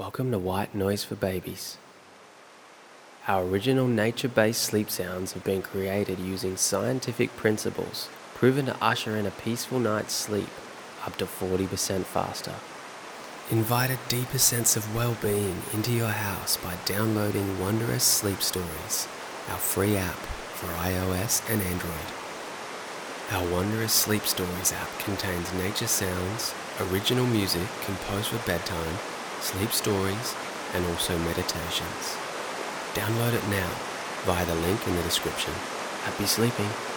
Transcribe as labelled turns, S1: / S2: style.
S1: Welcome to White Noise for Babies. Our original nature based sleep sounds have been created using scientific principles proven to usher in a peaceful night's sleep up to 40% faster. Invite a deeper sense of well being into your house by downloading Wondrous Sleep Stories, our free app for iOS and Android. Our Wondrous Sleep Stories app contains nature sounds, original music composed for bedtime, sleep stories, and also meditations. Download it now via the link in the description. Happy sleeping!